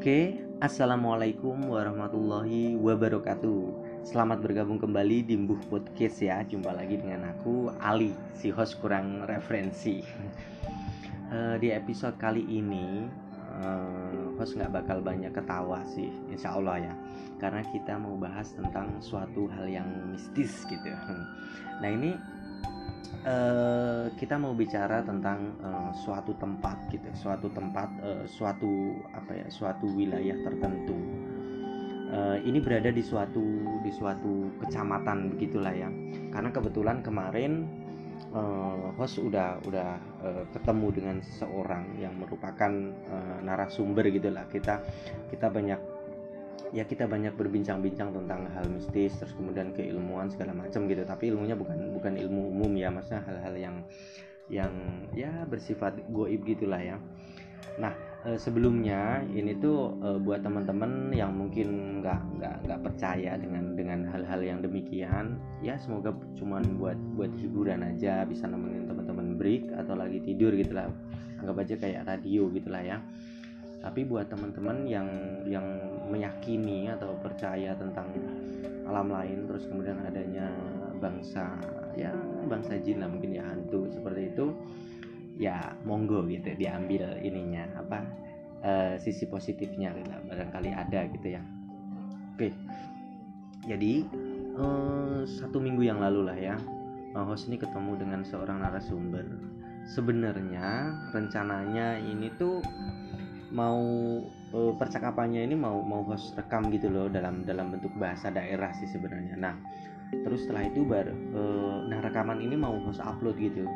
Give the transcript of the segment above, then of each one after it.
Oke, assalamualaikum warahmatullahi wabarakatuh. Selamat bergabung kembali di Mbuh Podcast ya. Jumpa lagi dengan aku Ali, si host kurang referensi. Eh, di episode kali ini, uh, host nggak bakal banyak ketawa sih, insya Allah ya. Karena kita mau bahas tentang suatu hal yang mistis gitu. Nah ini uh, kita mau bicara tentang uh, suatu tempat gitu suatu tempat uh, suatu apa ya suatu wilayah tertentu. Uh, ini berada di suatu di suatu kecamatan begitulah ya. Karena kebetulan kemarin uh, host udah udah uh, ketemu dengan seseorang yang merupakan uh, narasumber gitulah. Kita kita banyak ya kita banyak berbincang-bincang tentang hal mistis terus kemudian keilmuan segala macam gitu. Tapi ilmunya bukan bukan ilmu umum ya maksudnya hal-hal yang yang ya bersifat goib gitulah ya. Nah e, sebelumnya ini tuh e, buat teman-teman yang mungkin nggak nggak nggak percaya dengan dengan hal-hal yang demikian ya semoga cuman buat buat hiburan aja bisa nemenin teman-teman break atau lagi tidur gitulah. Anggap aja kayak radio gitulah ya tapi buat teman-teman yang yang meyakini atau percaya tentang alam lain terus kemudian adanya bangsa ya bangsa jin lah mungkin ya hantu seperti itu ya monggo gitu diambil ininya apa uh, sisi positifnya gitu, barangkali ada gitu ya. Oke jadi uh, satu minggu yang lalu lah ya host ini ketemu dengan seorang narasumber. Sebenarnya rencananya ini tuh mau uh, percakapannya ini mau mau host rekam gitu loh dalam dalam bentuk bahasa daerah sih sebenarnya. Nah terus setelah itu baru uh, nah rekaman ini mau host upload gitu.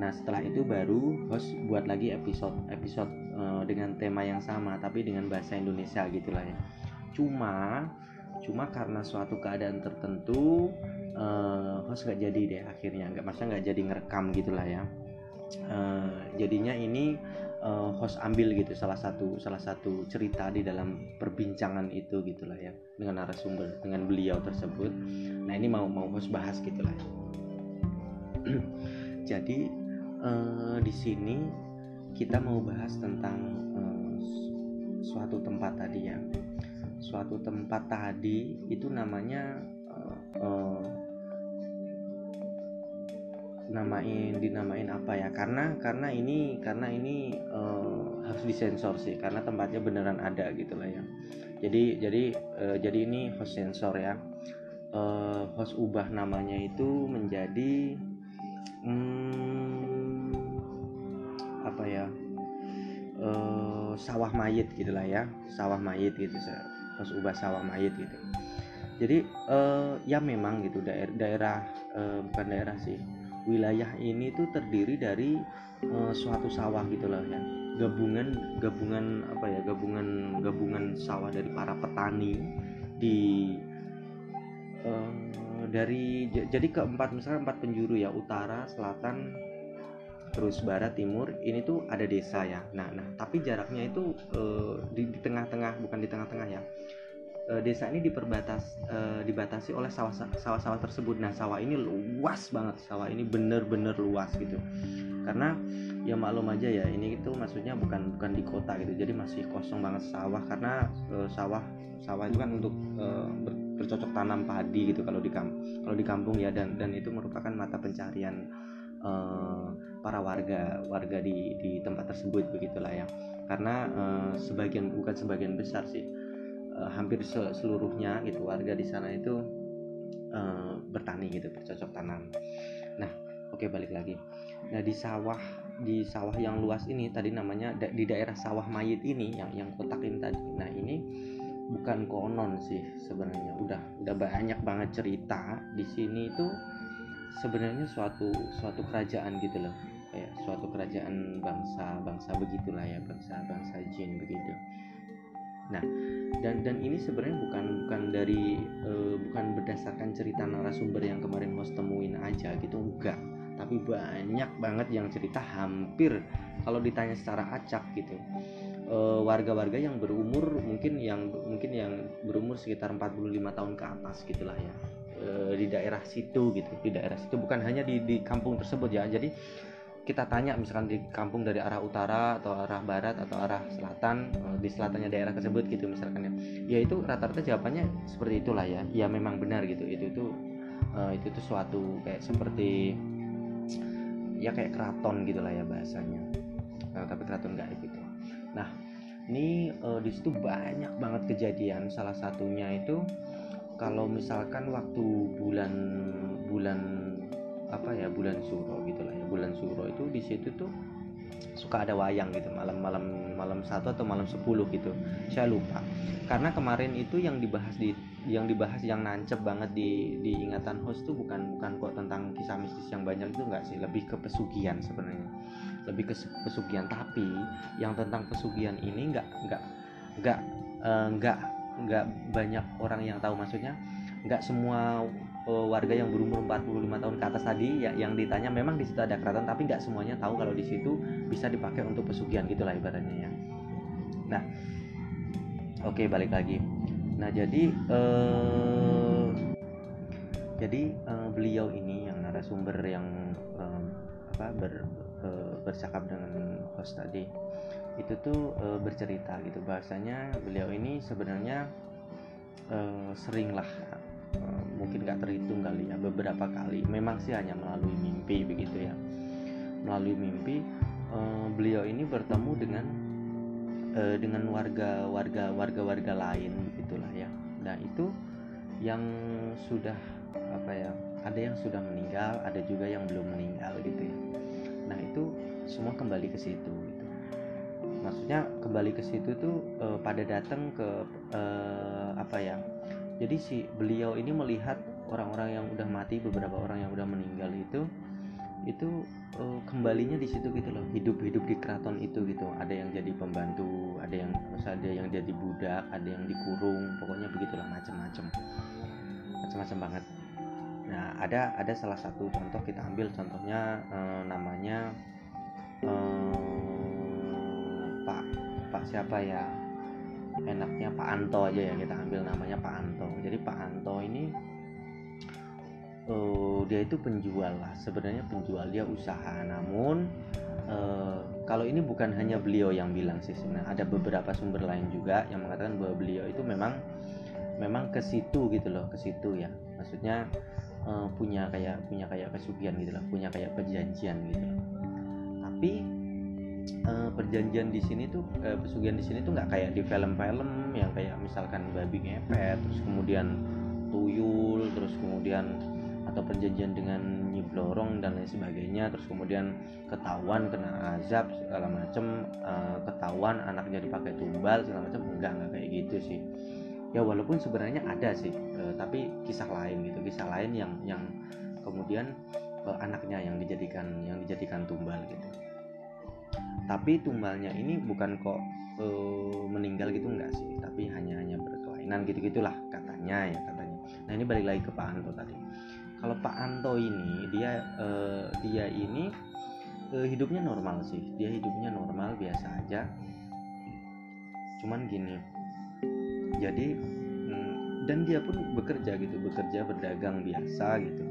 Nah setelah itu baru host buat lagi episode episode uh, dengan tema yang sama tapi dengan bahasa Indonesia gitulah ya. Cuma cuma karena suatu keadaan tertentu uh, host gak jadi deh akhirnya. Nggak masa nggak jadi ngerekam gitulah ya. Uh, jadinya ini uh, host ambil gitu salah satu salah satu cerita di dalam perbincangan itu gitulah ya dengan narasumber dengan beliau tersebut nah ini mau mau host bahas gitulah ya. jadi uh, di sini kita mau bahas tentang uh, suatu tempat tadi ya suatu tempat tadi itu namanya uh, uh, namain dinamain apa ya? Karena karena ini karena ini uh, harus disensor sih karena tempatnya beneran ada gitu lah ya. Jadi jadi uh, jadi ini host sensor ya. Uh, host ubah namanya itu menjadi hmm, apa ya? Uh, sawah mayit gitulah ya. Sawah mayit gitu host ubah sawah mayit gitu. Jadi uh, ya memang gitu daerah daerah uh, bukan daerah sih wilayah ini tuh terdiri dari uh, suatu sawah gitu loh ya. Gabungan gabungan apa ya gabungan gabungan sawah dari para petani di uh, dari jadi keempat misalnya empat penjuru ya utara selatan terus barat timur ini tuh ada desa ya. Nah nah tapi jaraknya itu uh, di tengah-tengah bukan di tengah-tengah ya uh, desa ini diperbatas uh, dibatasi oleh sawah-sawah tersebut. Nah, sawah ini luas banget. Sawah ini bener-bener luas gitu. Karena ya maklum aja ya, ini itu maksudnya bukan bukan di kota gitu. Jadi masih kosong banget sawah karena uh, sawah sawah itu kan untuk uh, ber, bercocok tanam padi gitu kalau di kampung kalau di kampung ya dan dan itu merupakan mata pencarian uh, para warga warga di di tempat tersebut begitulah ya karena uh, sebagian bukan sebagian besar sih uh, hampir seluruhnya gitu warga di sana itu uh, bertani gitu bercocok tanam. Nah, oke balik lagi. Nah di sawah di sawah yang luas ini tadi namanya da di daerah sawah mayit ini yang yang kotak ini tadi. Nah ini bukan konon sih sebenarnya udah udah banyak banget cerita di sini itu sebenarnya suatu suatu kerajaan gitu loh kayak suatu kerajaan bangsa bangsa begitulah ya bangsa bangsa jin begitu Nah, dan dan ini sebenarnya bukan bukan dari uh, bukan berdasarkan cerita narasumber yang kemarin host temuin aja gitu enggak. Tapi banyak banget yang cerita hampir kalau ditanya secara acak gitu. Warga warga-warga yang berumur mungkin yang mungkin yang berumur sekitar 45 tahun ke atas gitulah ya. E, di daerah situ gitu di daerah situ. Bukan hanya di di kampung tersebut ya. Jadi kita tanya misalkan di kampung dari arah utara atau arah barat atau arah selatan eh, di selatannya daerah tersebut gitu misalkan ya. Ya itu rata-rata jawabannya seperti itulah ya. Ya memang benar gitu. Itu itu uh, itu tuh suatu kayak seperti ya kayak keraton gitulah ya bahasanya. Nah, tapi keraton gaib gitu. Nah ini di situ banyak banget kejadian. Salah satunya itu kalau misalkan waktu bulan bulan apa ya bulan suro ya bulan suro itu di situ tuh suka ada wayang gitu malam-malam malam satu atau malam sepuluh gitu. Saya lupa. Karena kemarin itu yang dibahas di yang dibahas yang nancep banget di di ingatan host tuh bukan bukan kok tentang kisah mistis yang banyak itu enggak sih. Lebih ke pesugihan sebenarnya. Lebih ke pesugihan. Tapi yang tentang pesugihan ini enggak enggak enggak uh, enggak enggak banyak orang yang tahu. Maksudnya enggak semua warga yang berumur 45 tahun ke atas tadi ya yang ditanya memang di situ ada keraton tapi nggak semuanya tahu kalau di situ bisa dipakai untuk pesugihan gitulah ibaratnya ya. Nah oke okay, balik lagi. Nah jadi uh, jadi uh, beliau ini yang narasumber yang uh, apa ber, uh, bercakap dengan host tadi itu tuh uh, bercerita gitu bahasanya beliau ini sebenarnya uh, seringlah uh, mungkin nggak terhitung kali ya beberapa kali. Memang sih hanya melalui mimpi begitu ya. Melalui mimpi uh, beliau ini bertemu dengan uh, dengan warga warga warga warga lain begitulah ya. Nah itu yang sudah apa ya ada yang sudah meninggal ada juga yang belum meninggal gitu ya. Nah itu semua kembali ke situ gitu. Maksudnya kembali ke situ tuh uh, pada datang ke uh, apa ya jadi si beliau ini melihat orang-orang yang udah mati beberapa orang yang udah meninggal itu itu uh, kembalinya di situ gitu loh hidup-hidup di keraton itu gitu. Ada yang jadi pembantu ada yang ada yang jadi budak ada yang dikurung pokoknya begitulah macam-macam. Macam-macam banget. Nah ada ada salah satu contoh kita ambil contohnya uh, namanya uh, Pak Pak siapa ya? Enaknya Pak Anto aja ya kita ambil namanya Pak Anto jadi Pak Anto ini uh, dia itu penjual lah. Sebenarnya penjual dia usaha. Namun uh, kalau ini bukan hanya beliau yang bilang sih. Sebenarnya ada beberapa sumber lain juga yang mengatakan bahwa beliau itu memang memang ke situ gitu loh ke situ ya. Maksudnya uh, punya kayak punya kayak kesugihan gitu loh punya kayak perjanjian gitu loh. Tapi uh, perjanjian di sini tuh uh, pesugihan di sini tuh nggak kayak di film-film yang kayak misalkan babi ngepet terus kemudian tuyul terus kemudian atau perjanjian dengan nyiblorong dan lain sebagainya terus kemudian ketahuan kena azab segala macem uh, ketahuan anaknya dipakai tumbal segala macam enggak enggak kayak gitu sih. Ya walaupun sebenarnya ada sih uh, tapi kisah lain gitu kisah lain yang yang kemudian uh, anaknya yang dijadikan yang dijadikan tumbal gitu tapi tumbalnya ini bukan kok uh, meninggal gitu enggak sih. Tapi hanya hanya berkelainan gitu gitulah katanya ya katanya. Nah ini balik lagi ke Pak Anto tadi. Kalau Pak Anto ini dia uh, dia ini uh, hidupnya normal sih. Dia hidupnya normal biasa aja. Cuman gini. Jadi hmm, dan dia pun bekerja gitu bekerja berdagang biasa gitu.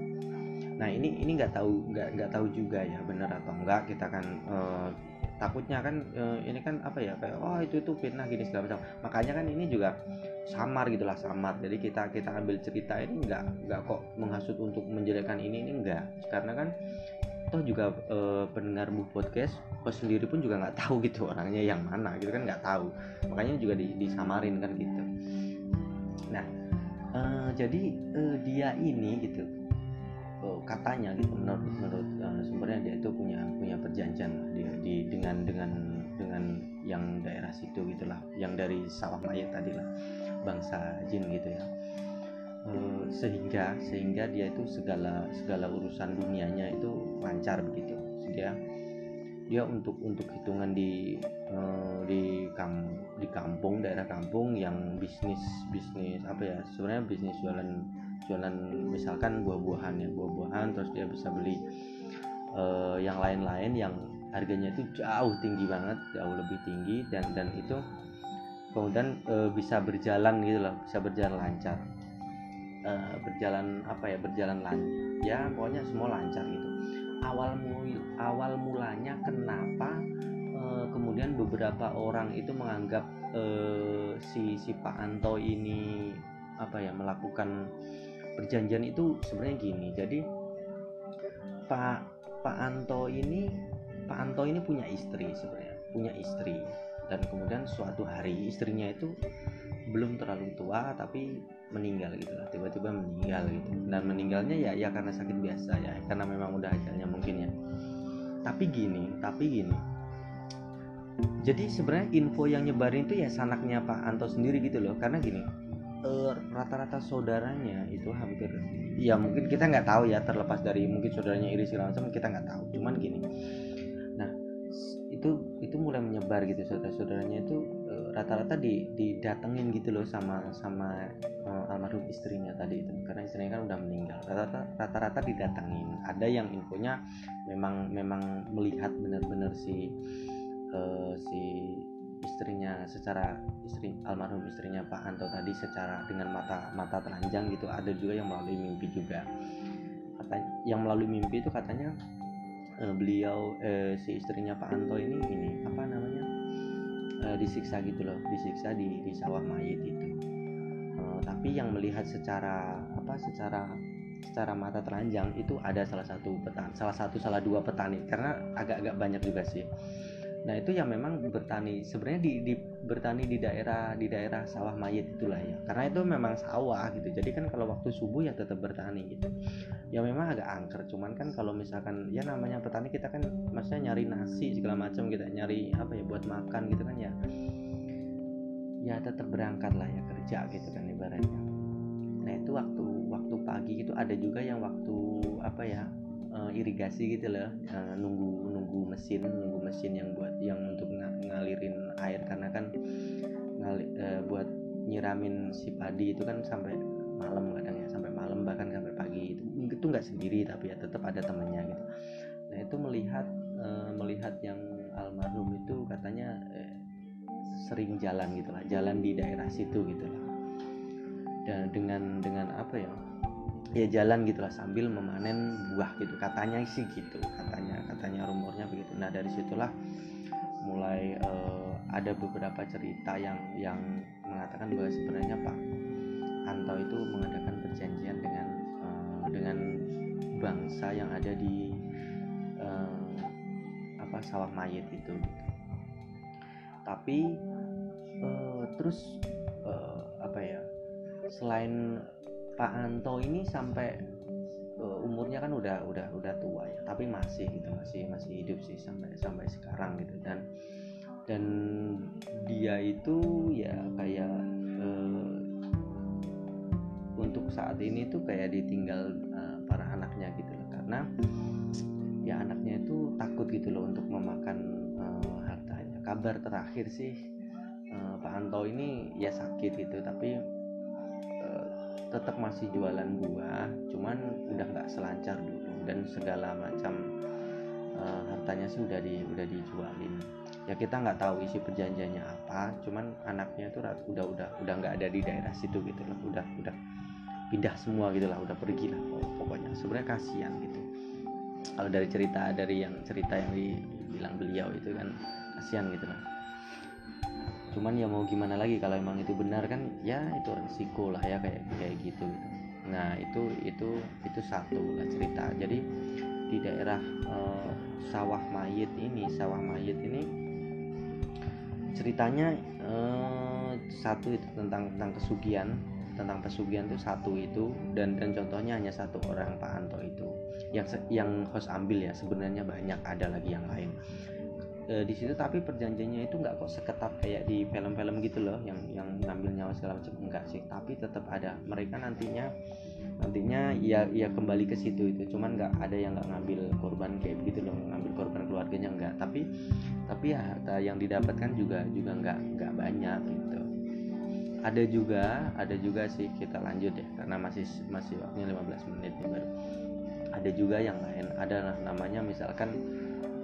Nah ini ini nggak tahu nggak nggak tahu juga ya benar atau enggak. Kita kan uh, takutnya kan uh, ini kan apa ya kayak oh itu itu fitnah gini segala macam. Makanya kan ini juga samar gitulah samar. Jadi kita kita ambil cerita ini nggak nggak kok menghasut untuk menjelekkan ini ini enggak karena kan toh juga e, pendengar bu podcast host sendiri pun juga nggak tahu gitu orangnya yang mana gitu kan nggak tahu. Makanya juga di, disamarin kan gitu. Nah e, jadi e, dia ini gitu e, katanya gitu menurut menurut e, sumbernya dia itu punya punya perjanjian di, di dengan dengan dengan yang daerah situ gitulah yang dari sawah mayat tadi lah bangsa jin gitu ya. E, sehingga sehingga dia itu segala segala urusan dunianya itu lancar begitu. Dia dia untuk untuk hitungan di uh, di kam di kampung daerah kampung yang bisnis bisnis apa ya sebenarnya bisnis jualan jualan misalkan buah-buahan ya buah-buahan terus dia bisa beli uh, yang lain-lain yang harganya itu jauh tinggi banget jauh lebih tinggi dan dan itu kemudian e, bisa berjalan gitu loh bisa berjalan lancar. E, berjalan apa ya berjalan lancar ya pokoknya semua lancar gitu. Awal mul awal mulanya kenapa uh, kemudian beberapa orang itu menganggap uh, si si Pak Anto ini apa ya melakukan perjanjian itu sebenarnya gini. Jadi Pak Pak Anto ini Pak Anto ini punya istri sebenarnya punya istri. Dan kemudian suatu hari istrinya itu belum terlalu tua tapi meninggal gitu lah tiba-tiba meninggal gitu. Dan meninggalnya ya ya karena sakit biasa ya karena memang udah ajalnya mungkin ya. Tapi gini tapi gini. Jadi sebenarnya info yang nyebarin itu ya sanaknya Pak Anto sendiri gitu loh. Karena gini rata rata-rata saudaranya itu hampir ya mungkin kita nggak tahu ya terlepas dari mungkin saudaranya iri segala macam kita nggak tahu. Cuman gini nah itu itu mulai menyebar gitu saudara-saudaranya itu eh, rata-rata di didatengin gitu loh sama sama uh, almarhum istrinya tadi itu. Karena istrinya kan udah meninggal. Rata-rata rata-rata didatengin. Ada yang infonya memang memang melihat benar-benar si uh, si istrinya secara istri almarhum istrinya Pak Anto tadi secara dengan mata mata telanjang gitu. Ada juga yang melalui mimpi juga. Katanya yang melalui mimpi itu katanya uh, beliau uh, si istrinya Pak Anto ini ini apa namanya uh, disiksa gitu loh. Disiksa di di sawah mayit itu. Uh, tapi yang melihat secara apa secara secara mata telanjang itu ada salah satu petani salah satu salah dua petani. Karena agak-agak banyak juga sih Nah itu yang memang bertani sebenarnya di, di bertani di daerah di daerah sawah mayit itulah ya. Karena itu memang sawah gitu. Jadi kan kalau waktu subuh ya tetap bertani gitu. Ya memang agak angker. Cuman kan kalau misalkan ya namanya petani kita kan maksudnya nyari nasi segala macam kita gitu, nyari apa ya buat makan gitu kan ya. Ya tetap berangkat lah ya kerja gitu kan ibaratnya. Nah itu waktu waktu pagi itu ada juga yang waktu apa ya uh, irigasi gitu loh. Uh, nunggu nunggu mesin nunggu mesin yang buat kan ngali, uh, buat nyiramin si padi itu kan sampai malam kadang ya sampai malam bahkan sampai pagi itu. Itu nggak sendiri tapi ya tetap ada temannya gitu. Nah itu melihat uh, melihat yang almarhum itu katanya uh, sering jalan gitulah jalan di daerah situ gitulah dan dengan dengan apa ya ya jalan gitulah sambil memanen buah gitu. Katanya sih gitu katanya katanya rumornya begitu. Nah dari situlah mulai uh, ada beberapa cerita yang yang mengatakan bahwa sebenarnya Pak Anto itu mengadakan perjanjian dengan uh, dengan bangsa yang ada di uh, apa sawah mayit itu. Tapi uh, terus uh, apa ya selain Pak Anto ini sampai uh, umurnya kan udah udah udah tua ya. Tapi masih gitu masih masih hidup sih sampai sampai sekarang gitu. Dan dan dia itu ya kayak uh, untuk saat ini tuh kayak ditinggal uh, para anaknya gitu loh. Karena ya anaknya itu takut gitu loh untuk memakan uh, hartanya. Kabar terakhir sih uh, Pak Anto ini ya sakit gitu. Tapi tetap masih jualan buah cuman udah nggak selancar dulu dan segala macam uh, hartanya sih udah di udah dijualin. Ya kita nggak tahu isi perjanjiannya apa cuman anaknya itu udah udah udah nggak ada di daerah situ gitu loh udah udah pindah semua gitu lah udah pergi lah pokoknya. Sebenarnya kasihan gitu. Kalau dari cerita dari yang cerita yang dibilang beliau itu kan kasihan gitu lah cuman ya mau gimana lagi kalau emang itu benar kan ya itu resiko lah ya kayak kayak gitu. Nah itu itu itu satu lah cerita. Jadi di daerah uh, sawah mayit ini sawah mayit ini ceritanya uh, satu itu tentang tentang kesugihan tentang pesugihan itu satu itu dan dan contohnya hanya satu orang Pak Anto itu. Yang yang host ambil ya sebenarnya banyak ada lagi yang lain e, di situ tapi perjanjiannya itu nggak kok seketat kayak di film-film gitu loh yang yang ngambil nyawa segala macam enggak sih. Tapi tetap ada. Mereka nantinya nantinya ya ya kembali ke situ itu. Cuman nggak ada yang nggak ngambil korban kayak begitu loh ngambil korban keluarganya enggak tapi tapi ya harta yang didapatkan juga juga nggak nggak banyak gitu. Ada juga ada juga sih. Kita lanjut ya karena masih masih waktunya 15 menit nih baru. Ada juga yang lain. Ada namanya misalkan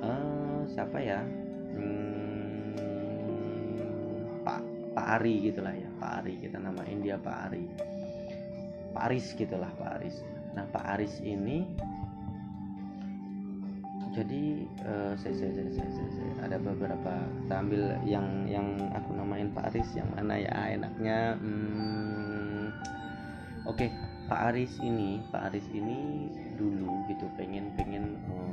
uh, siapa ya? Hmm, Pak Pak Ari gitulah ya Pak Ari kita namain dia Pak Ari. Pak Aris gitulah Pak Aris. Nah Pak Aris ini jadi uh, saya, saya, saya, saya, saya, saya, ada beberapa kita ambil yang yang aku namain Pak Aris yang mana ya enaknya hmm, oke okay, Pak Aris ini Pak Aris ini dulu gitu pengen pengen uh,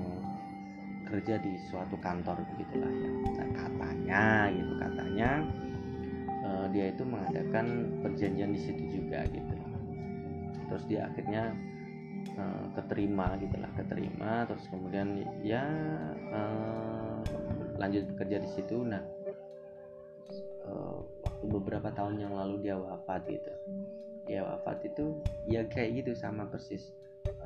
kerja di suatu kantor begitulah ya. Nah, katanya gitu katanya uh, dia itu mengadakan perjanjian di situ juga gitu. Terus dia akhirnya uh, keterima gitulah keterima. Terus kemudian ya uh, lanjut bekerja di situ. Nah uh, waktu beberapa tahun yang lalu dia wafat gitu. Dia wafat itu ya kayak gitu sama persis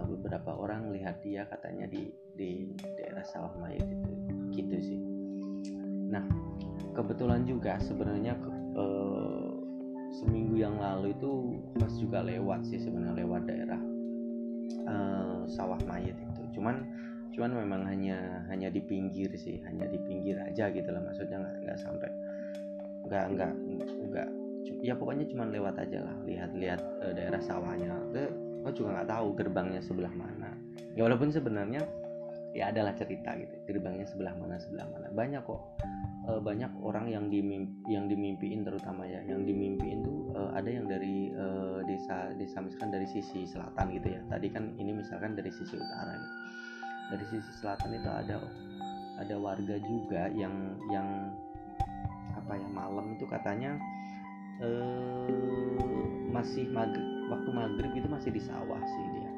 beberapa orang lihat dia katanya di di daerah sawah mayat itu. Gitu sih. Nah kebetulan juga sebenarnya eh, seminggu yang lalu itu pas juga lewat sih sebenarnya lewat daerah eh, sawah mayat itu. Cuman cuman memang hanya hanya di pinggir sih hanya di pinggir aja gitu lah. Maksudnya nggak nggak sampai nggak nggak nggak ya pokoknya cuman lewat aja lah lihat-lihat uh, daerah sawahnya aku juga nggak tahu gerbangnya sebelah mana. Ya walaupun sebenarnya ya adalah cerita gitu gerbangnya sebelah mana sebelah mana. Banyak kok. E, banyak orang yang dimimpi, yang dimimpiin terutama ya. Yang dimimpiin tuh e, ada yang dari e, desa desa misalkan dari sisi selatan gitu ya. Tadi kan ini misalkan dari sisi utara gitu. dari sisi selatan itu ada ada warga juga yang yang apa ya malam itu katanya masih maghrib waktu maghrib itu masih di sawah sih dia.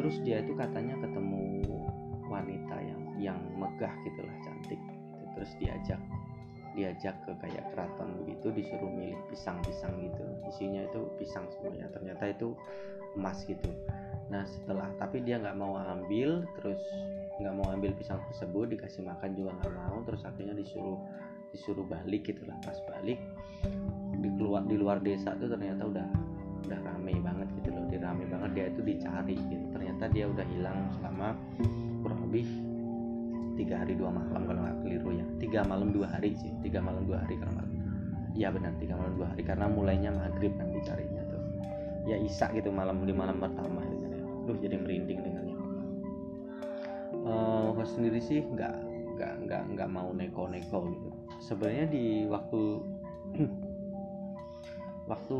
Terus dia itu katanya ketemu wanita yang yang megah gitulah cantik gitu. terus diajak diajak ke kayak keraton begitu disuruh milih pisang-pisang gitu. Isinya itu pisang semuanya. Ternyata itu emas gitu. Nah setelah tapi dia nggak mau ambil terus nggak mau ambil pisang tersebut dikasih makan juga nggak mau. Terus akhirnya disuruh disuruh balik gitulah pas balik di keluar di luar desa tuh ternyata udah udah rame banget gitu loh dirame banget. Dia itu dicari gitu. Ternyata dia udah hilang selama kurang lebih tiga hari dua malam kalau nggak keliru ya. Tiga malam dua hari sih. Tiga malam dua hari kalau nggak ya benar. Tiga malam dua hari. Karena mulainya maghrib kan dicarinya tuh. Ya isak gitu malam di malam pertama gitu ya. Duh jadi merinding dengannya uh, sendiri sih nggak nggak nggak nggak mau neko-neko gitu. Sebenarnya di waktu waktu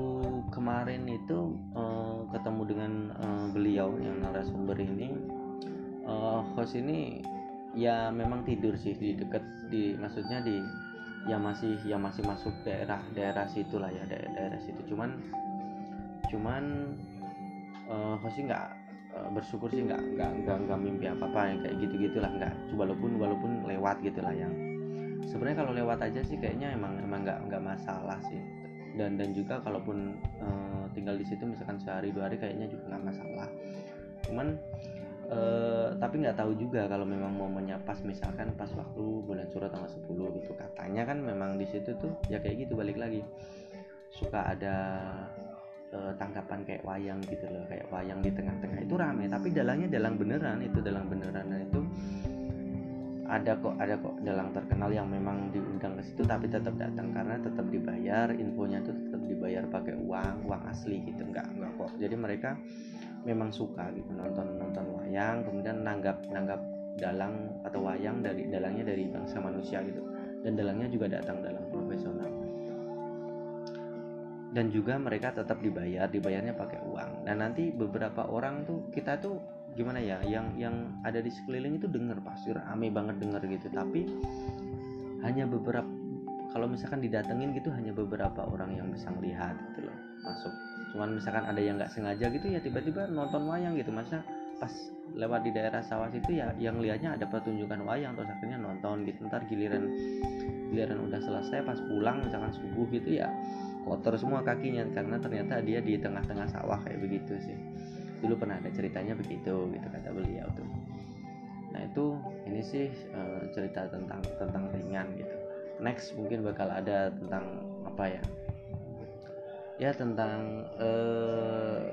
kemarin itu uh, ketemu dengan uh, beliau yang narasumber ini uh, host ini ya memang tidur sih di dekat di maksudnya di ya masih ya masih masuk daerah daerah situ lah ya daerah, daerah situ. Cuman cuman uh, host nggak uh, bersyukur sih nggak nggak nggak nggak mimpi apa apa yang kayak gitu gitulah nggak walaupun walaupun lewat gitulah yang sebenarnya kalau lewat aja sih kayaknya emang emang nggak nggak masalah sih dan dan juga kalaupun uh, tinggal di situ misalkan sehari dua hari kayaknya juga nggak masalah. Cuman uh, tapi nggak tahu juga kalau memang mau pas misalkan pas waktu bulan surat tanggal 10 gitu. Katanya kan memang di situ tuh ya kayak gitu balik lagi. Suka ada uh, tangkapan kayak wayang gitu loh. Kayak wayang di tengah-tengah. Itu rame tapi dalangnya dalang beneran itu dalang beneran. Dan itu ada kok ada kok dalang terkenal yang memang diundang ke situ tapi tetap datang karena tetap dibayar infonya tuh tetap dibayar pakai uang uang asli gitu enggak enggak kok. Jadi mereka memang suka gitu nonton nonton wayang kemudian nanggap nanggap dalang atau wayang dari dalangnya dari bangsa manusia gitu. Dan dalangnya juga datang dalam profesional. Dan juga mereka tetap dibayar dibayarnya pakai uang. Dan nanti beberapa orang tuh kita tuh gimana ya yang yang ada di sekeliling itu denger pasti rame banget denger gitu. Tapi hanya beberapa kalau misalkan didatengin gitu hanya beberapa orang yang bisa melihat gitu loh masuk. Cuman misalkan ada yang nggak sengaja gitu ya tiba-tiba nonton wayang gitu. Masa pas lewat di daerah sawah itu ya yang lihatnya ada pertunjukan wayang terus akhirnya nonton gitu. Ntar giliran giliran udah selesai pas pulang misalkan subuh gitu ya kotor semua kakinya. Karena ternyata dia di tengah-tengah sawah kayak begitu sih dulu pernah ada ceritanya begitu gitu kata beliau tuh. Nah itu ini sih uh, cerita tentang tentang ringan gitu. Next mungkin bakal ada tentang apa ya? Ya tentang uh,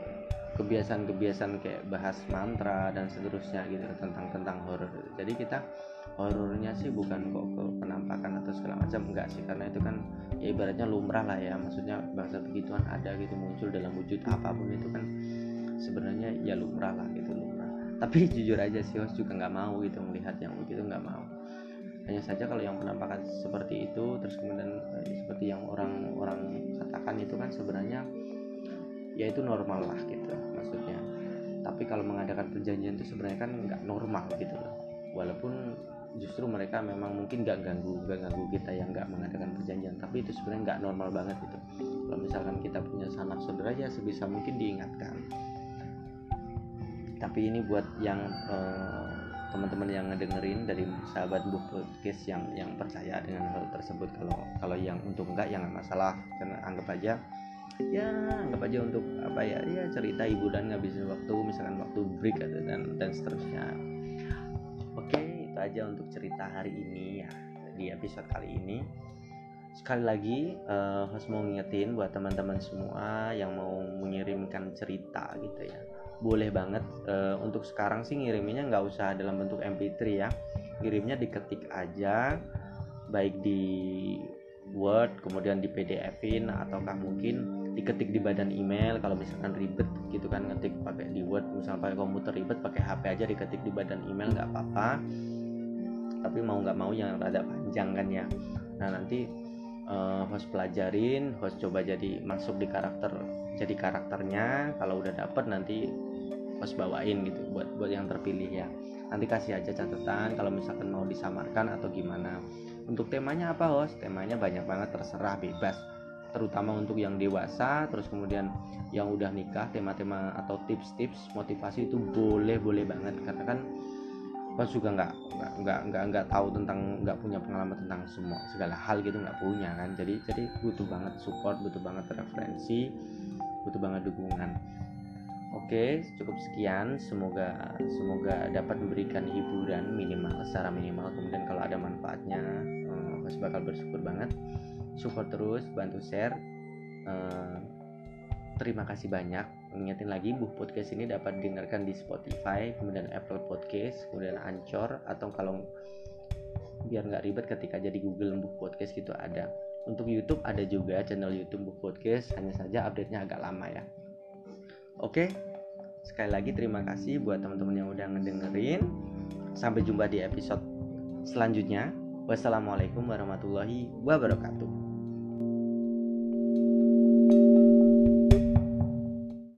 kebiasaan-kebiasaan kayak bahas mantra dan seterusnya gitu tentang tentang horor. Jadi kita horornya sih bukan kok ke penampakan atau segala macam enggak sih. Karena itu kan ya ibaratnya lumrah lah ya. Maksudnya bahasa begituan ada gitu muncul dalam wujud apa pun itu kan sebenarnya ya lumrah lah gitu lumrah. Tapi jujur aja sih host juga nggak mau gitu melihat yang begitu nggak mau. Hanya saja kalau yang penampakan seperti itu terus kemudian eh, seperti yang orang-orang katakan itu kan sebenarnya ya itu normal lah gitu maksudnya. Tapi kalau mengadakan perjanjian itu sebenarnya kan nggak normal gitu loh. Walaupun justru mereka memang mungkin nggak ganggu nggak ganggu kita yang nggak mengadakan perjanjian. Tapi itu sebenarnya nggak normal banget gitu. Kalau misalkan kita punya sanak saudara ya sebisa mungkin diingatkan tapi ini buat yang uh, teman-teman yang ngedengerin dari sahabat buku podcast yang yang percaya dengan hal tersebut. Kalau kalau yang untuk enggak ya masalah. Karena anggap aja ya anggap aja untuk apa ya ya cerita ibu dan ngabisin waktu misalkan waktu break atau dan dan seterusnya. Oke itu aja untuk cerita hari ini ya di episode kali ini. Sekali lagi uh, host mau ngingetin buat teman-teman semua yang mau mengirimkan cerita gitu ya boleh banget uh, untuk sekarang sih ngirimnya nggak usah dalam bentuk mp3 ya. Kirimnya diketik aja baik di Word kemudian di PDF-in ataukah mungkin diketik di badan email kalau misalkan ribet gitu kan ngetik pakai di Word misalnya pakai komputer ribet pakai HP aja diketik di badan email nggak apa-apa. Tapi mau nggak mau yang rada panjang kan ya. Nah nanti uh, host pelajarin host coba jadi masuk di karakter jadi karakternya. Kalau udah dapet nanti host bawain gitu buat buat yang terpilih ya. Nanti kasih aja catatan kalau misalkan mau disamarkan atau gimana. Untuk temanya apa host? Temanya banyak banget terserah bebas. Terutama untuk yang dewasa terus kemudian yang udah nikah tema-tema atau tips-tips motivasi itu boleh boleh banget. Karena kan host juga nggak nggak nggak nggak tahu tentang nggak punya pengalaman tentang semua segala hal gitu nggak punya kan. Jadi jadi butuh banget support butuh banget referensi butuh banget dukungan Oke, cukup sekian. Semoga semoga dapat memberikan hiburan minimal secara minimal. Kemudian kalau ada manfaatnya, uh, bakal bersyukur banget. Support terus, bantu share. Uh, terima kasih banyak. Ingetin lagi, buh podcast ini dapat didengarkan di Spotify, kemudian Apple Podcast, kemudian Anchor, atau kalau biar nggak ribet ketika jadi Google buh podcast gitu ada. Untuk YouTube ada juga channel YouTube buh podcast, hanya saja update-nya agak lama ya. Oke, sekali lagi terima kasih buat teman-teman yang udah ngedengerin. Sampai jumpa di episode selanjutnya. Wassalamualaikum warahmatullahi wabarakatuh.